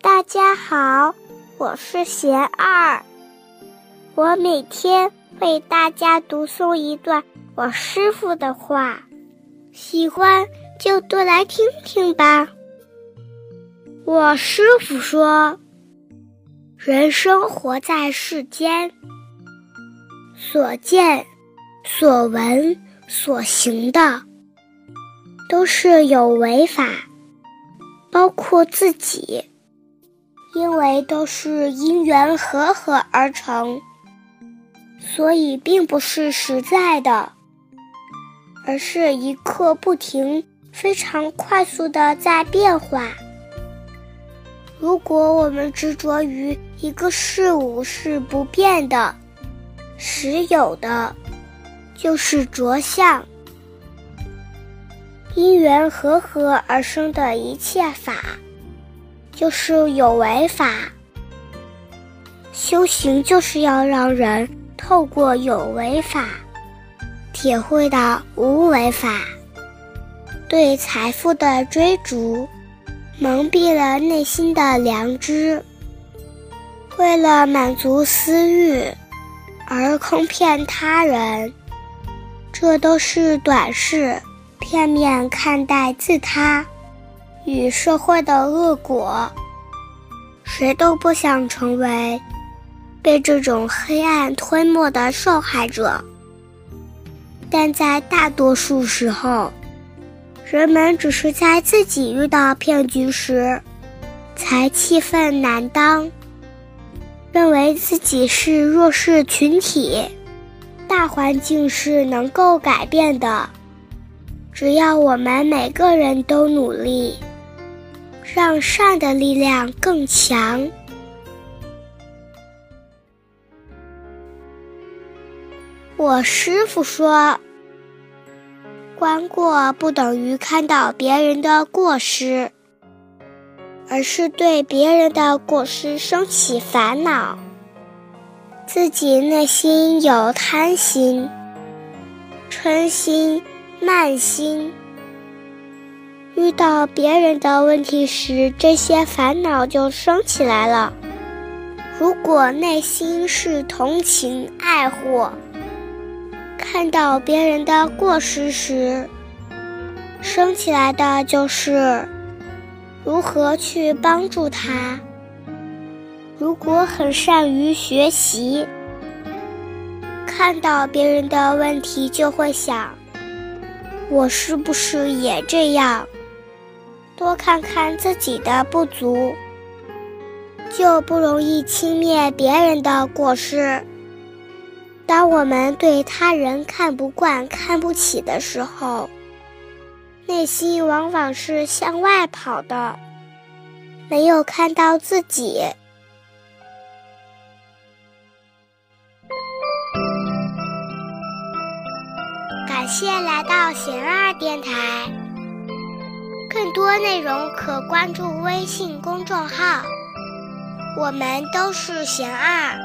大家好，我是贤二，我每天为大家读诵一段我师傅的话，喜欢就多来听听吧。我师傅说，人生活在世间，所见、所闻、所行的，都是有为法，包括自己。因为都是因缘和合而成，所以并不是实在的，而是一刻不停、非常快速的在变化。如果我们执着于一个事物是不变的、实有的，就是着相。因缘和合而生的一切法。就是有为法，修行就是要让人透过有为法，体会到无为法。对财富的追逐，蒙蔽了内心的良知；为了满足私欲而坑骗他人，这都是短视、片面看待自他。与社会的恶果，谁都不想成为被这种黑暗吞没的受害者。但在大多数时候，人们只是在自己遇到骗局时，才气愤难当，认为自己是弱势群体。大环境是能够改变的，只要我们每个人都努力。让善的力量更强。我师傅说：“观过不等于看到别人的过失，而是对别人的过失升起烦恼。自己内心有贪心、嗔心、慢心。”遇到别人的问题时，这些烦恼就升起来了。如果内心是同情爱护，看到别人的过失时，升起来的就是如何去帮助他。如果很善于学习，看到别人的问题就会想：我是不是也这样？多看看自己的不足，就不容易轻蔑别人的过失。当我们对他人看不惯、看不起的时候，内心往往是向外跑的，没有看到自己。感谢来到贤二电台。更多内容可关注微信公众号，我们都是贤二。